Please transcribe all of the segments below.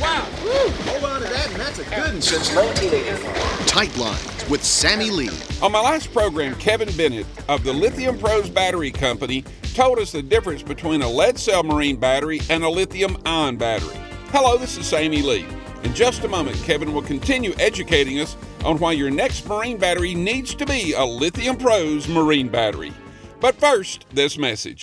Wow. Hold on to that, and that's a good one. Since 1984. Tight Lines with Sammy Lee. On my last program, Kevin Bennett of the Lithium Pros Battery Company told us the difference between a lead cell marine battery and a lithium ion battery. Hello, this is Sammy Lee. In just a moment, Kevin will continue educating us on why your next marine battery needs to be a Lithium Pros marine battery. But first, this message.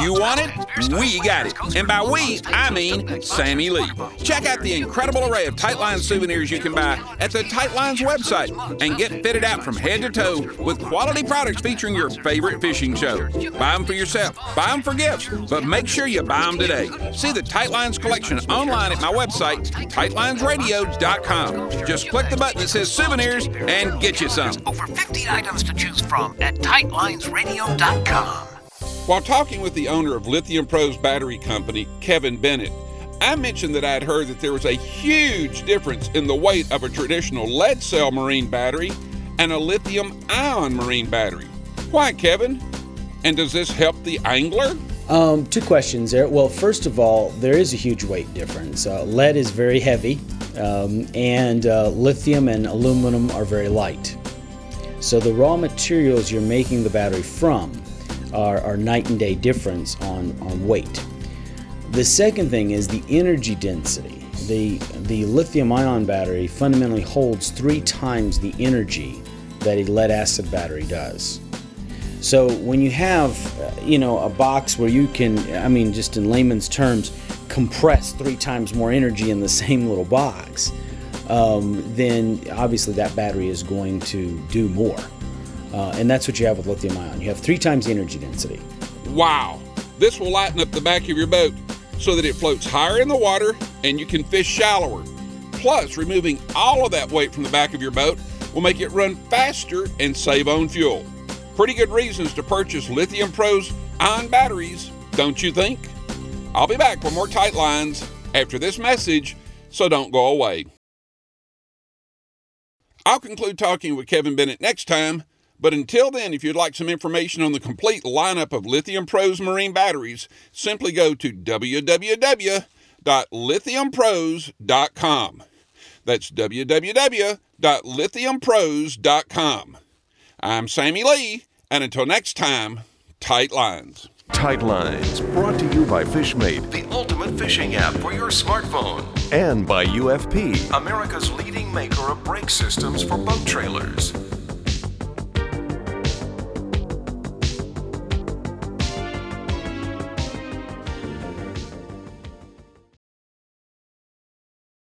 You want it? We got it. And by we, I mean Sammy Lee. Check out the incredible array of Tightline souvenirs you can buy at the Tightlines website and get fitted out from head to toe with quality products featuring your favorite fishing show. Buy them for yourself, buy them for gifts, but make sure you buy them today. See the Tightlines collection online at my website, tightlinesradio.com. Just click the button that says souvenirs and get you some. Over 50 items to choose from at tightlinesradio.com. While talking with the owner of Lithium Pros Battery Company, Kevin Bennett, I mentioned that I'd heard that there was a huge difference in the weight of a traditional lead cell marine battery and a lithium ion marine battery. Why, Kevin? And does this help the angler? Um, two questions there. Well, first of all, there is a huge weight difference. Uh, lead is very heavy, um, and uh, lithium and aluminum are very light. So the raw materials you're making the battery from are, are night and day difference on, on weight. The second thing is the energy density. The, the lithium ion battery fundamentally holds three times the energy that a lead acid battery does. So when you have, uh, you know, a box where you can, I mean, just in layman's terms, compress three times more energy in the same little box, um, then obviously that battery is going to do more. Uh, and that's what you have with lithium ion. You have three times the energy density. Wow! This will lighten up the back of your boat so that it floats higher in the water and you can fish shallower. Plus, removing all of that weight from the back of your boat will make it run faster and save on fuel. Pretty good reasons to purchase Lithium Pros ion batteries, don't you think? I'll be back for more tight lines after this message, so don't go away. I'll conclude talking with Kevin Bennett next time, but until then, if you'd like some information on the complete lineup of Lithium Pros marine batteries, simply go to www.lithiumpros.com. That's www.lithiumpros.com. I'm Sammy Lee, and until next time, tight lines. Tight Lines, brought to you by Fishmate The ultimate fishing app for your smartphone. and by UFP. America's leading maker of brake systems for boat trailers.